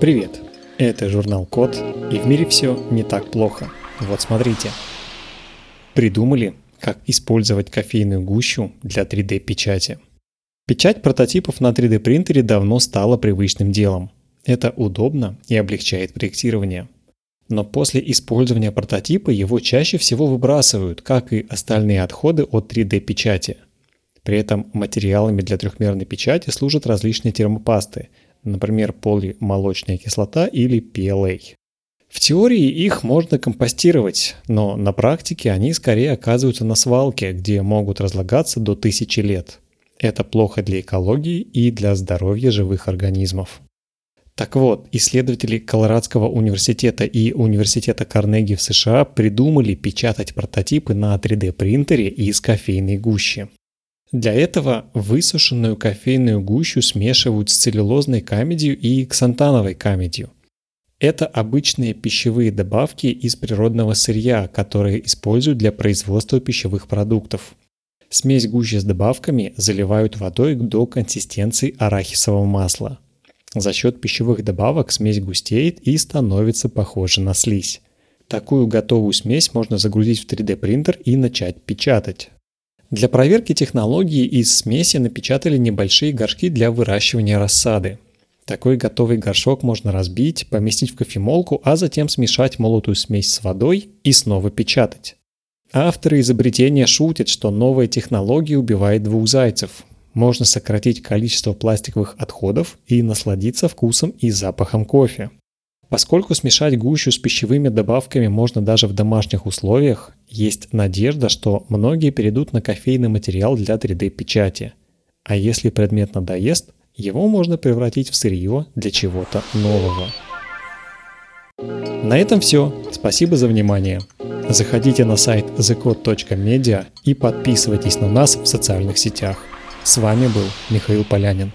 Привет! Это журнал Код, и в мире все не так плохо. Вот смотрите. Придумали, как использовать кофейную гущу для 3D-печати. Печать прототипов на 3D принтере давно стала привычным делом. Это удобно и облегчает проектирование. Но после использования прототипа его чаще всего выбрасывают, как и остальные отходы от 3D печати. При этом материалами для трехмерной печати служат различные термопасты, например, полимолочная кислота или PLA. В теории их можно компостировать, но на практике они скорее оказываются на свалке, где могут разлагаться до тысячи лет. Это плохо для экологии и для здоровья живых организмов. Так вот, исследователи Колорадского университета и университета Карнеги в США придумали печатать прототипы на 3D принтере из кофейной гущи. Для этого высушенную кофейную гущу смешивают с целлюлозной камедью и ксантановой камедью. Это обычные пищевые добавки из природного сырья, которые используют для производства пищевых продуктов. Смесь гущи с добавками заливают водой до консистенции арахисового масла. За счет пищевых добавок смесь густеет и становится похожа на слизь. Такую готовую смесь можно загрузить в 3D принтер и начать печатать. Для проверки технологии из смеси напечатали небольшие горшки для выращивания рассады. Такой готовый горшок можно разбить, поместить в кофемолку, а затем смешать молотую смесь с водой и снова печатать. Авторы изобретения шутят, что новая технология убивает двух зайцев. Можно сократить количество пластиковых отходов и насладиться вкусом и запахом кофе. Поскольку смешать гущу с пищевыми добавками можно даже в домашних условиях, есть надежда, что многие перейдут на кофейный материал для 3D-печати. А если предмет надоест, его можно превратить в сырье для чего-то нового. На этом все. Спасибо за внимание. Заходите на сайт thecode.media и подписывайтесь на нас в социальных сетях. С вами был Михаил Полянин.